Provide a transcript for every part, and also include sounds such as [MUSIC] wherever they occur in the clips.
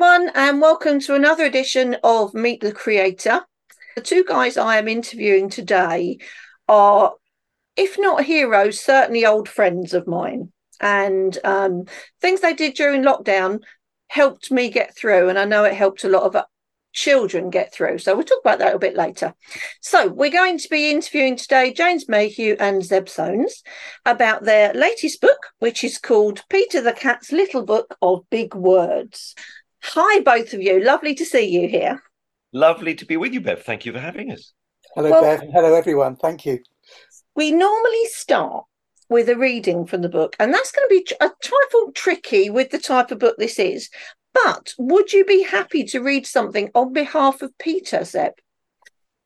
everyone, and welcome to another edition of Meet the Creator. The two guys I am interviewing today are, if not heroes, certainly old friends of mine. And um, things they did during lockdown helped me get through, and I know it helped a lot of children get through. So we'll talk about that a bit later. So we're going to be interviewing today James Mayhew and Zeb Soanes about their latest book, which is called Peter the Cat's Little Book of Big Words. Hi, both of you. Lovely to see you here. Lovely to be with you, Bev. Thank you for having us. Hello, well, Bev. Hello, everyone. Thank you. We normally start with a reading from the book, and that's going to be a trifle tricky with the type of book this is. But would you be happy to read something on behalf of Peter, Zeb?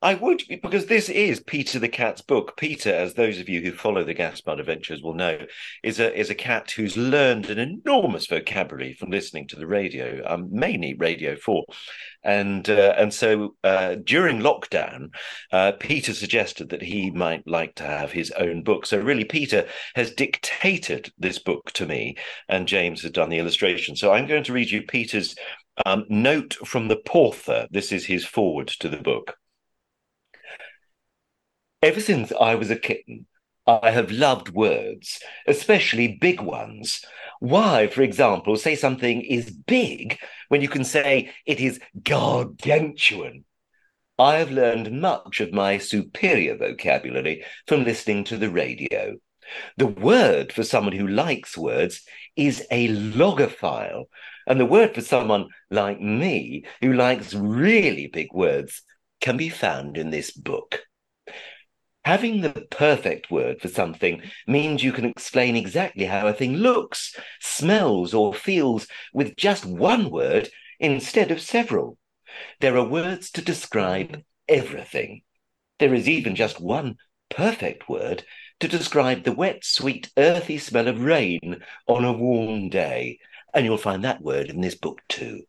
I would, because this is Peter the cat's book. Peter, as those of you who follow the Gaspard adventures will know, is a is a cat who's learned an enormous vocabulary from listening to the radio, um, mainly Radio Four, and uh, and so uh, during lockdown, uh, Peter suggested that he might like to have his own book. So really, Peter has dictated this book to me, and James has done the illustration. So I'm going to read you Peter's um, note from the Porther. This is his forward to the book. Ever since I was a kitten, I have loved words, especially big ones. Why, for example, say something is big when you can say it is gargantuan? I have learned much of my superior vocabulary from listening to the radio. The word for someone who likes words is a logophile, and the word for someone like me who likes really big words can be found in this book. Having the perfect word for something means you can explain exactly how a thing looks, smells, or feels with just one word instead of several. There are words to describe everything. There is even just one perfect word to describe the wet, sweet, earthy smell of rain on a warm day. And you'll find that word in this book too.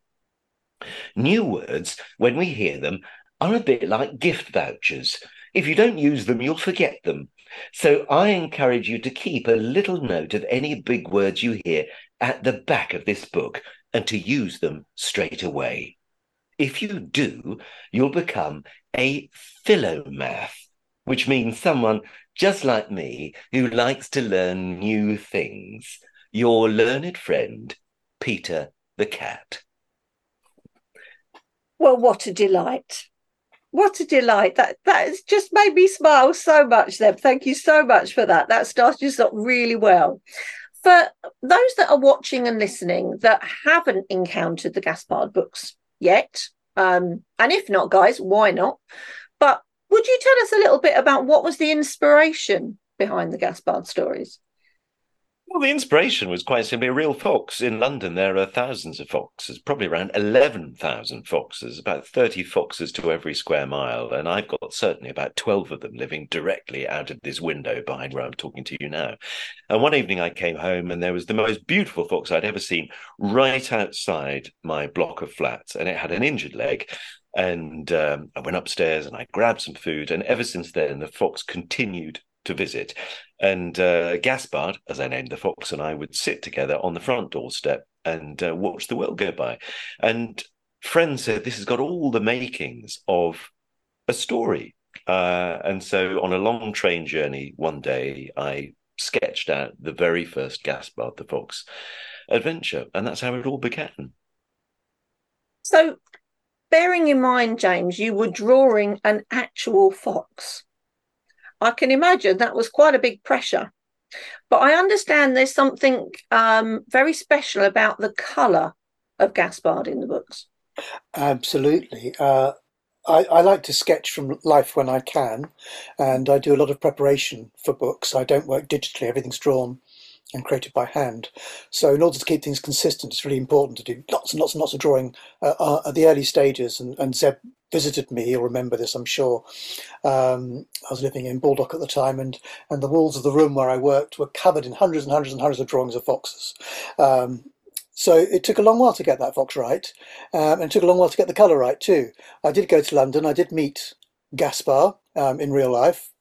New words, when we hear them, are a bit like gift vouchers if you don't use them, you'll forget them. So I encourage you to keep a little note of any big words you hear at the back of this book and to use them straight away. If you do, you'll become a philomath, which means someone just like me who likes to learn new things. Your learned friend, Peter the Cat. Well, what a delight. What a delight. That that has just made me smile so much, Zeb. Thank you so much for that. That started us off really well. For those that are watching and listening that haven't encountered the Gaspard books yet, um, and if not, guys, why not? But would you tell us a little bit about what was the inspiration behind the Gaspard stories? Well, the inspiration was quite simply a real fox. In London, there are thousands of foxes, probably around 11,000 foxes, about 30 foxes to every square mile. And I've got certainly about 12 of them living directly out of this window behind where I'm talking to you now. And one evening I came home and there was the most beautiful fox I'd ever seen right outside my block of flats. And it had an injured leg. And um, I went upstairs and I grabbed some food. And ever since then, the fox continued to visit. And uh, Gaspard, as I named the fox, and I would sit together on the front doorstep and uh, watch the world go by. And friends said this has got all the makings of a story. Uh, and so on a long train journey one day, I sketched out the very first Gaspard the Fox adventure. And that's how it all began. So, bearing in mind, James, you were drawing an actual fox. I can imagine that was quite a big pressure. But I understand there's something um, very special about the colour of Gaspard in the books. Absolutely. Uh, I, I, like to sketch from life when I can, and I do a lot of preparation for books. I don't work digitally, everything's drawn and created by hand. So in order to keep things consistent, it's really important to do lots and lots and lots of drawing uh, uh, at the early stages. And, and Zeb visited me, he'll remember this, I'm sure. Um, I was living in Baldock at the time, and, and the walls of the room where I worked were covered in hundreds and hundreds and hundreds of drawings of foxes. Um, so it took a long while to get that fox right, um, and it took a long while to get the colour right too. I did go to London, I did meet Gaspard um, in real life,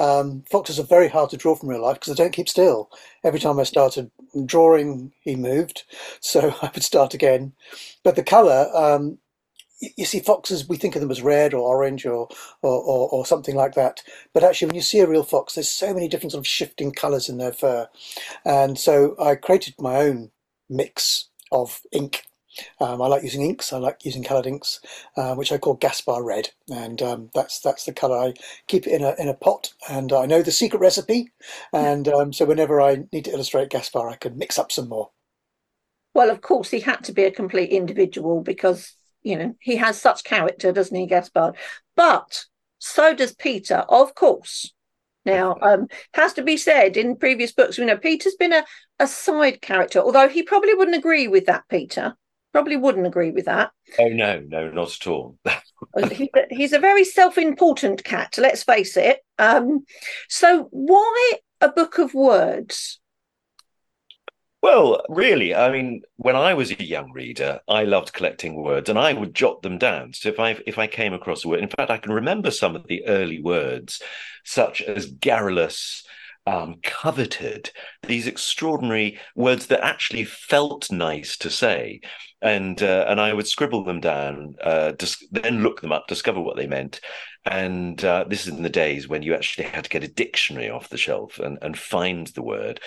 Um, foxes are very hard to draw from real life because they don't keep still. Every time I started drawing, he moved, [LAUGHS] so I would start again. But the colour, um, you see foxes, we think of them as red or orange or, or, or, or, something like that. But actually, when you see a real fox, there's so many different sort of shifting colours in their fur. And so I created my own mix of ink. Um, I like using inks. I like using coloured inks, uh, which I call Gaspard Red, and um, that's that's the colour. I keep it in a in a pot, and I know the secret recipe, and um, so whenever I need to illustrate Gaspard, I can mix up some more. Well, of course, he had to be a complete individual because you know, he has such character, doesn't he, Gaspard? But so does Peter, of course. Now, um, has to be said in previous books, you know, Peter's been a, a side character, although he probably wouldn't agree with that, Peter. Probably wouldn't agree with that. Oh, no, no, not at all. [LAUGHS] he's, a, he's, a, very self important cat, let's face it. Um, so, why a book of words? Well, really, I mean, when I was a young reader, I loved collecting words, and I would jot them down. So if I if I came across a word, in fact, I can remember some of the early words, such as garrulous, um, coveted, these extraordinary words that actually felt nice to say, and uh, and I would scribble them down, uh, dis- then look them up, discover what they meant, and uh, this is in the days when you actually had to get a dictionary off the shelf and and find the word.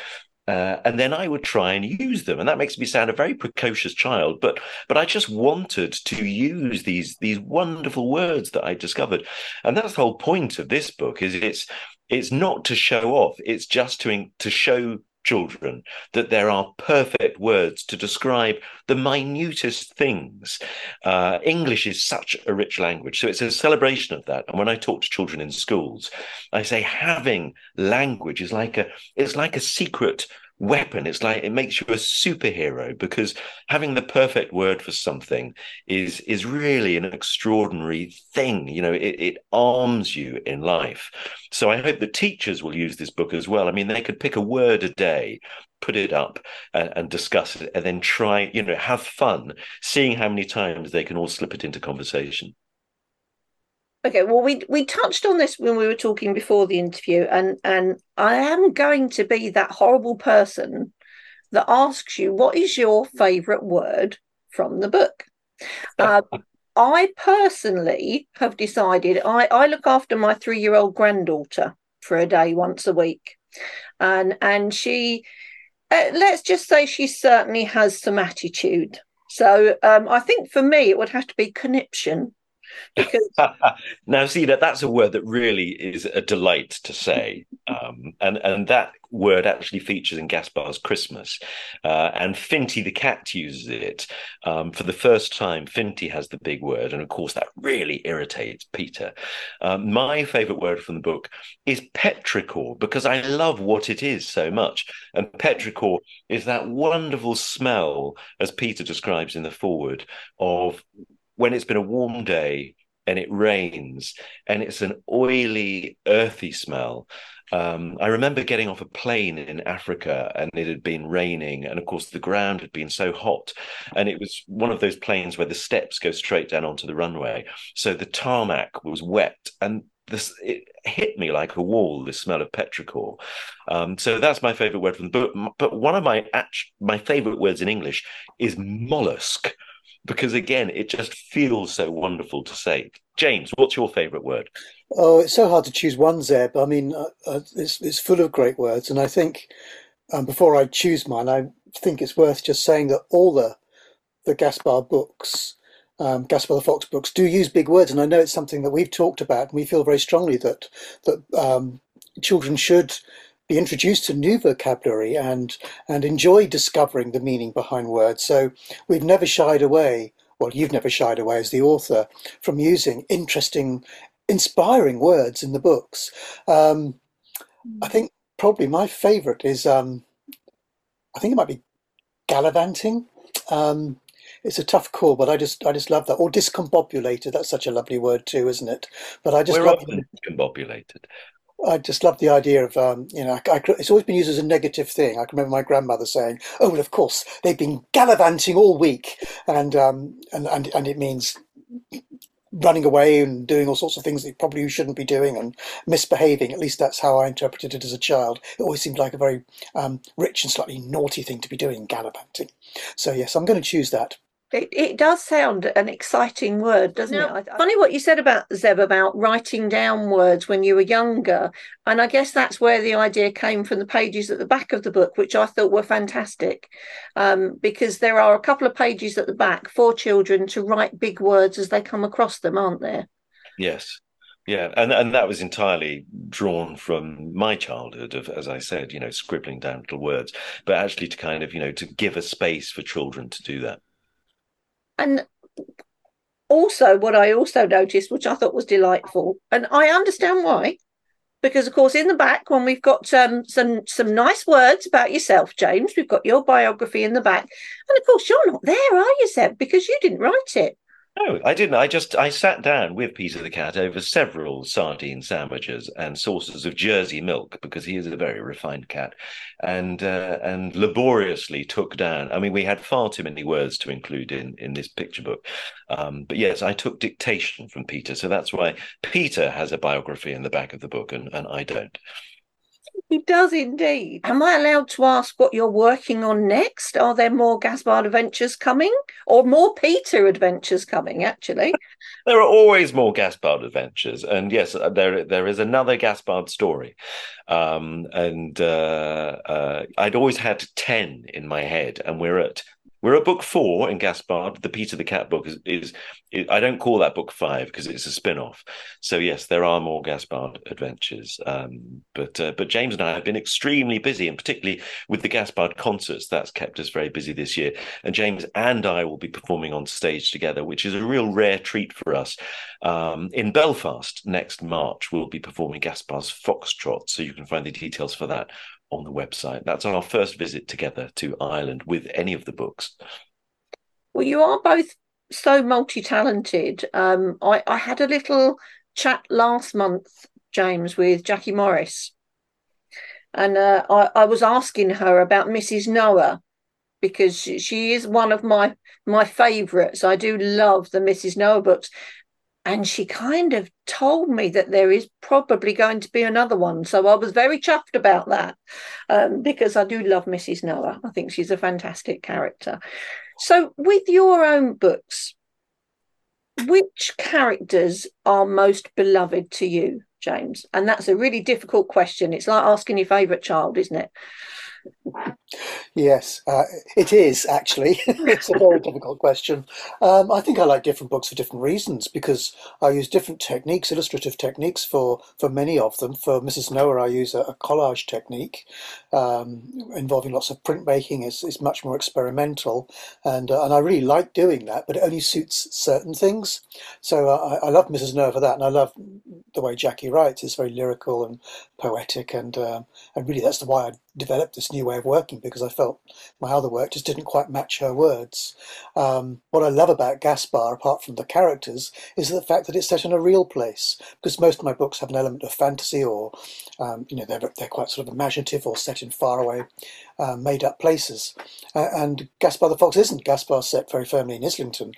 Uh, and then I would try and use them, and that makes me sound a very precocious child. But but I just wanted to use these these wonderful words that I discovered, and that's the whole point of this book. Is it's it's not to show off; it's just to to show children that there are perfect words to describe the minutest things. Uh, English is such a rich language, so it's a celebration of that. And when I talk to children in schools, I say having language is like a it's like a secret weapon. It's like it makes you a superhero because having the perfect word for something is is really an extraordinary thing. You know, it, it arms you in life. So I hope that teachers will use this book as well. I mean, they could pick a word a day put it up and, discuss it and then try you know have fun seeing how many times they can all slip it into conversation Okay, well, we we touched on this when we were talking before the interview, and and I am going to be that horrible person that asks you what is your favourite word from the book. Uh, [LAUGHS] I personally have decided I I look after my three year old granddaughter for a day once a week, and and she, uh, let's just say she certainly has some attitude. So um, I think for me it would have to be conniption because [LAUGHS] now see that that's a word that really is a delight to say um, and and that word actually features in Gaspard's christmas uh, and finty the cat uses it um, for the first time finty has the big word and of course that really irritates peter. Um, my favorite word from the book is petrichor because i love what it is so much and petrichor is that wonderful smell as peter describes in the foreword, of when it's been a warm day and it rains and it's an oily, earthy smell. Um, I remember getting off a plane in Africa and it had been raining. And of course, the ground had been so hot. And it was one of those planes where the steps go straight down onto the runway. So the tarmac was wet. And this it hit me like a wall this smell of petrichor um, so that's my favorite word from the book but one of my my favorite words in english is mollusk because again, it just feels so wonderful to say. James, what's your favourite word? Oh, it's so hard to choose one, Zeb. I mean, uh, uh, it's, it's full of great words, and I think um, before I choose mine, I think it's worth just saying that all the the Gaspard books, um, Gaspard the Fox books, do use big words, and I know it's something that we've talked about, and we feel very strongly that that um, children should be introduced to new vocabulary and and enjoy discovering the meaning behind words. So we've never shied away, well, you've never shied away as the author, from using interesting, inspiring words in the books. Um, I think probably my favourite is um, I think it might be gallivanting. Um, it's a tough call, but I just I just love that. Or discombobulated. That's such a lovely word too, isn't it? But I just We're love often discombobulated. I just love the idea of, um, you know, I, I, it's always been used as a negative thing. I can remember my grandmother saying, "Oh, well, of course, they've been gallivanting all week," and um, and and and it means running away and doing all sorts of things that you probably shouldn't be doing and misbehaving. At least that's how I interpreted it as a child. It always seemed like a very um, rich and slightly naughty thing to be doing, gallivanting. So yes, I'm going to choose that. It, it does sound an exciting word, doesn't now, it? Funny what you said about Zeb about writing down words when you were younger. And I guess that's where the idea came from the pages at the back of the book, which I thought were fantastic. Um, because there are a couple of pages at the back for children to write big words as they come across them, aren't there? Yes. Yeah, and and that was entirely drawn from my childhood of, as I said, you know, scribbling down little words, but actually to kind of, you know, to give a space for children to do that. And also, what I also noticed, which I thought was delightful, and I understand why, because of course in the back when we've got um, some some nice words about yourself james we've got your biography in the back. And of course you're not there are you Zeb? Because you didn't write it no, I didn't. I just I sat down with Peter the cat over several sardine sandwiches and saucers of Jersey milk because he is a very refined cat, and uh, and laboriously took down. I mean, we had far too many words to include in in this picture book, um, but yes, I took dictation from Peter, so that's why Peter has a biography in the back of the book, and and I don't. He does indeed. Am I allowed to ask what you're working on next? Are there more Gaspard adventures coming or more Peter adventures coming, actually? [LAUGHS] there are always more Gaspard adventures. And yes, uh, there there is another Gaspard story. Um, and uh, uh, I'd always had 10 in my head, and we're at we're at book four in Gaspard. The Peter the Cat book is, is, is I don't call that book five because it's a spin off. So, yes, there are more Gaspard adventures. Um, but uh, but James and I have been extremely busy, and particularly with the Gaspard concerts, that's kept us very busy this year. And James and I will be performing on stage together, which is a real rare treat for us. Um, in Belfast next March, we'll be performing Gaspard's Foxtrot. So, you can find the details for that on the website. That's our first visit together to Ireland with any of the books. Well, you are both so multi talented. Um, I, I had a little chat last month, James, with Jackie Morris. And uh, I, I was asking her about Mrs. Noah because she is one of my my favourites. I do love the Mrs. Noah books, and she kind of told me that there is probably going to be another one. So I was very chuffed about that um, because I do love Mrs. Noah. I think she's a fantastic character. So, with your own books, which characters are most beloved to you, James? And that's a really difficult question. It's like asking your favourite child, isn't it? Yes, uh, it is actually. [LAUGHS] it's a very difficult question. Um, I think I like different books for different reasons because I use different techniques, illustrative techniques for, for many of them. For Mrs. Noah, I use a, a collage technique um, involving lots of printmaking. It's, it's much more experimental, and uh, and I really like doing that, but it only suits certain things. So uh, I, I love Mrs. Noah for that, and I love the way Jackie writes. It's very lyrical and poetic, and um, and really that's the why I developed this new way of working because I felt my other work just didn't quite match her words. Um, what I love about Gaspard, apart from the characters, is the fact that it's set in a real place. Because most of my books have an element of fantasy, or um, you know, they're they're quite sort of imaginative or set in faraway, uh, made-up places. Uh, and Gaspard the Fox isn't. Gaspard's set very firmly in Islington,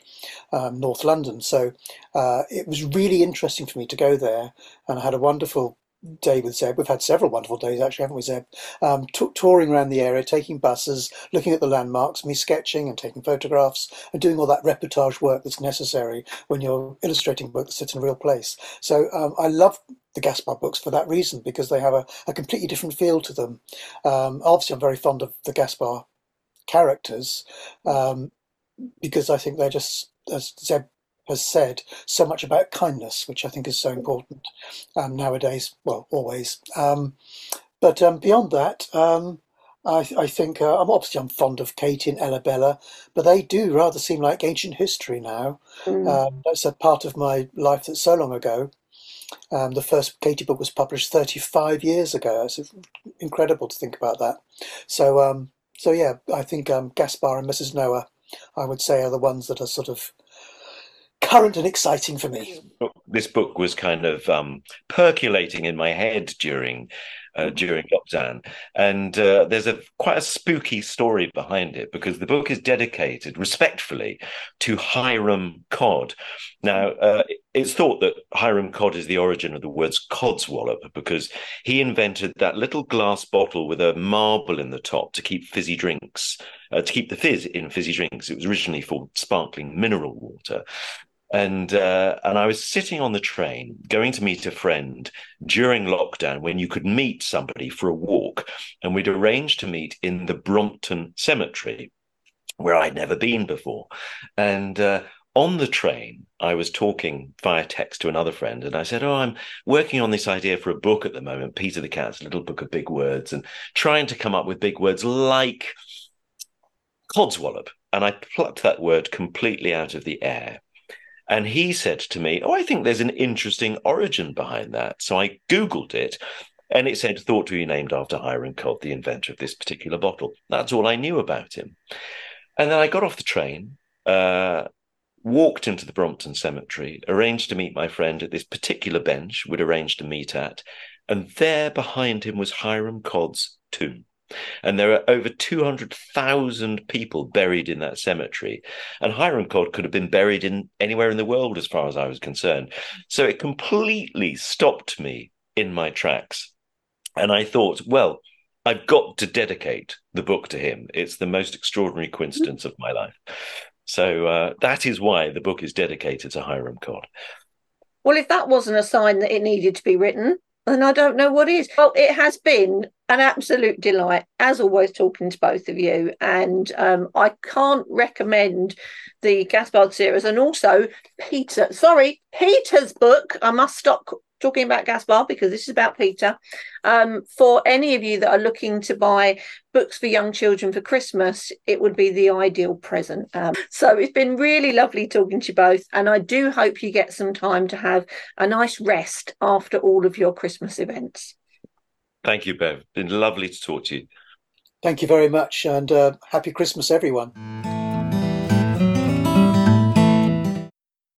um, North London. So uh, it was really interesting for me to go there, and I had a wonderful day with Zeb. We've had several wonderful days, actually, haven't we, Zeb? Um, t- touring around the area, taking buses, looking at the landmarks, me sketching and taking photographs, and doing all that reportage work that's necessary when you're illustrating a book that sits in a real place. So um, I love the Gaspard books for that reason because they have a, a completely different feel to them. Um, obviously, I'm very fond of the Gaspard characters um, because I think they're just, as Zeb has said so much about kindness, which I think is so important um, nowadays. Well, always. Um, but um, beyond that, um, I, I, think uh, I'm obviously I'm fond of Katie and Ella Bella, but they do rather seem like ancient history now. Mm. that's a part of my life that's so long ago. Um, the first Katie book was published 35 years ago. It's incredible to think about that. So, um, so yeah, I think Gaspard and Mrs. Noah, I would say, are the ones that are sort of current and exciting for me. this book was kind of um, percolating in my head during uh, during lockdown, and uh, there's a quite a spooky story behind it because the book is dedicated respectfully to Hiram Codd. Now, uh, it's thought that Hiram Codd is the origin of the words codswallop because he invented that little glass bottle with a marble in the top to keep fizzy drinks, uh, to keep the fizz in fizzy drinks. It was originally for sparkling mineral water and uh, and I was sitting on the train going to meet a friend during lockdown when you could meet somebody for a walk, and we'd arranged to meet in the Brompton Cemetery, where I'd never been before, and. Uh, on the train, I was talking via text to another friend, and I said, "Oh, I'm working on this idea for a book at the moment, Peter the Cat's Little Book of Big Words, and trying to come up with big words like codswallop." And I plucked that word completely out of the air and he said to me, Oh, I think there's an interesting origin behind that. So I Googled it and it said, thought to be named after Hiram Codd, the inventor of this particular bottle. That's all I knew about him. And then I got off the train, uh, walked into the Brompton Cemetery, arranged to meet my friend at this particular bench we'd arranged to meet at. And there behind him was Hiram Codd's tomb. And there are over 200,000 people buried in that cemetery. And Hiram Codd could have been buried in anywhere in the world, as far as I was concerned. So it completely stopped me in my tracks. And I thought, well, I've got to dedicate the book to him. It's the most extraordinary coincidence of my life. So uh, that is why the book is dedicated to Hiram Codd. Well, if that wasn't a sign that it needed to be written, and I don't know what is. Well, it has been an absolute delight, as always, talking to both of you. And um, I can't recommend the Gaspard series and also Peter, sorry, Peter's book. I must stop talking about Gaspard because this is about Peter. Um, for any of you that are looking to buy books for young children for Christmas, it would be the ideal present. Um, so it's been really lovely talking to you both. And I do hope you get some time to have a nice rest after all of your Christmas events. Thank you, Bev. Been lovely to talk to you. Thank you very much. And uh, happy Christmas, everyone.